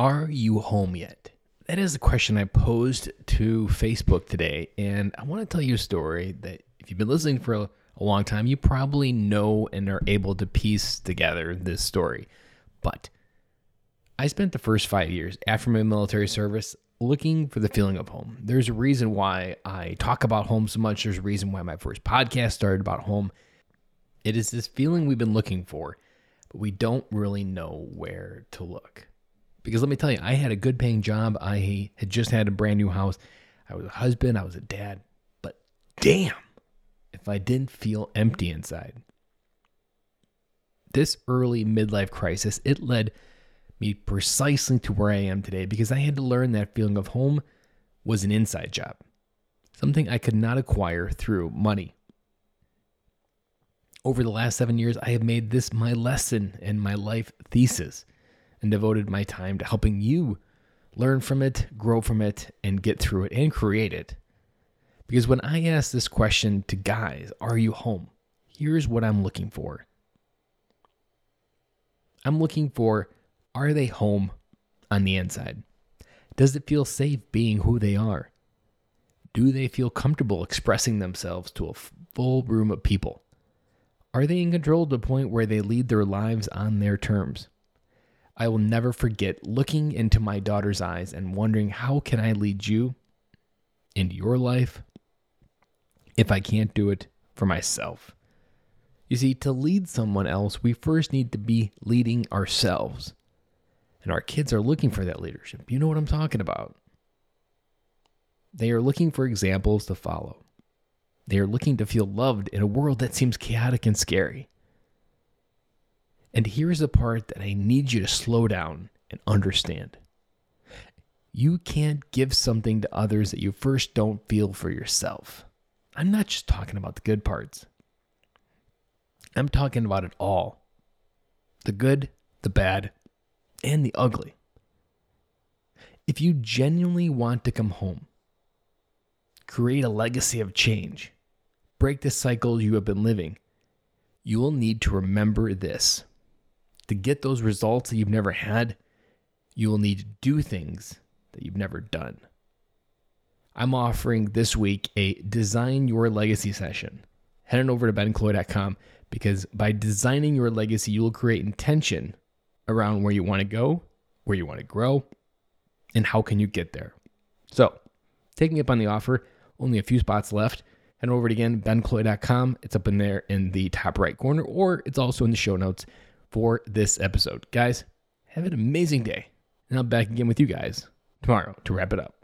Are you home yet? That is the question I posed to Facebook today. And I want to tell you a story that if you've been listening for a, a long time, you probably know and are able to piece together this story. But I spent the first five years after my military service looking for the feeling of home. There's a reason why I talk about home so much. There's a reason why my first podcast started about home. It is this feeling we've been looking for, but we don't really know where to look. Because let me tell you, I had a good paying job. I had just had a brand new house. I was a husband. I was a dad. But damn, if I didn't feel empty inside. This early midlife crisis, it led me precisely to where I am today because I had to learn that feeling of home was an inside job, something I could not acquire through money. Over the last seven years, I have made this my lesson and my life thesis and devoted my time to helping you learn from it, grow from it, and get through it and create it. Because when I ask this question to guys, are you home? Here's what I'm looking for. I'm looking for, are they home on the inside? Does it feel safe being who they are? Do they feel comfortable expressing themselves to a full room of people? Are they in control to the point where they lead their lives on their terms? I will never forget looking into my daughter's eyes and wondering how can I lead you into your life if I can't do it for myself. You see, to lead someone else, we first need to be leading ourselves. And our kids are looking for that leadership. You know what I'm talking about. They are looking for examples to follow. They are looking to feel loved in a world that seems chaotic and scary. And here's the part that I need you to slow down and understand. You can't give something to others that you first don't feel for yourself. I'm not just talking about the good parts, I'm talking about it all the good, the bad, and the ugly. If you genuinely want to come home, create a legacy of change, break the cycle you have been living, you will need to remember this to get those results that you've never had, you will need to do things that you've never done. I'm offering this week a Design Your Legacy session. Head on over to benkilloy.com because by designing your legacy, you will create intention around where you want to go, where you want to grow, and how can you get there. So, taking up on the offer, only a few spots left. Head over it again, benkilloy.com. It's up in there in the top right corner, or it's also in the show notes for this episode. Guys, have an amazing day. And I'll be back again with you guys tomorrow to wrap it up.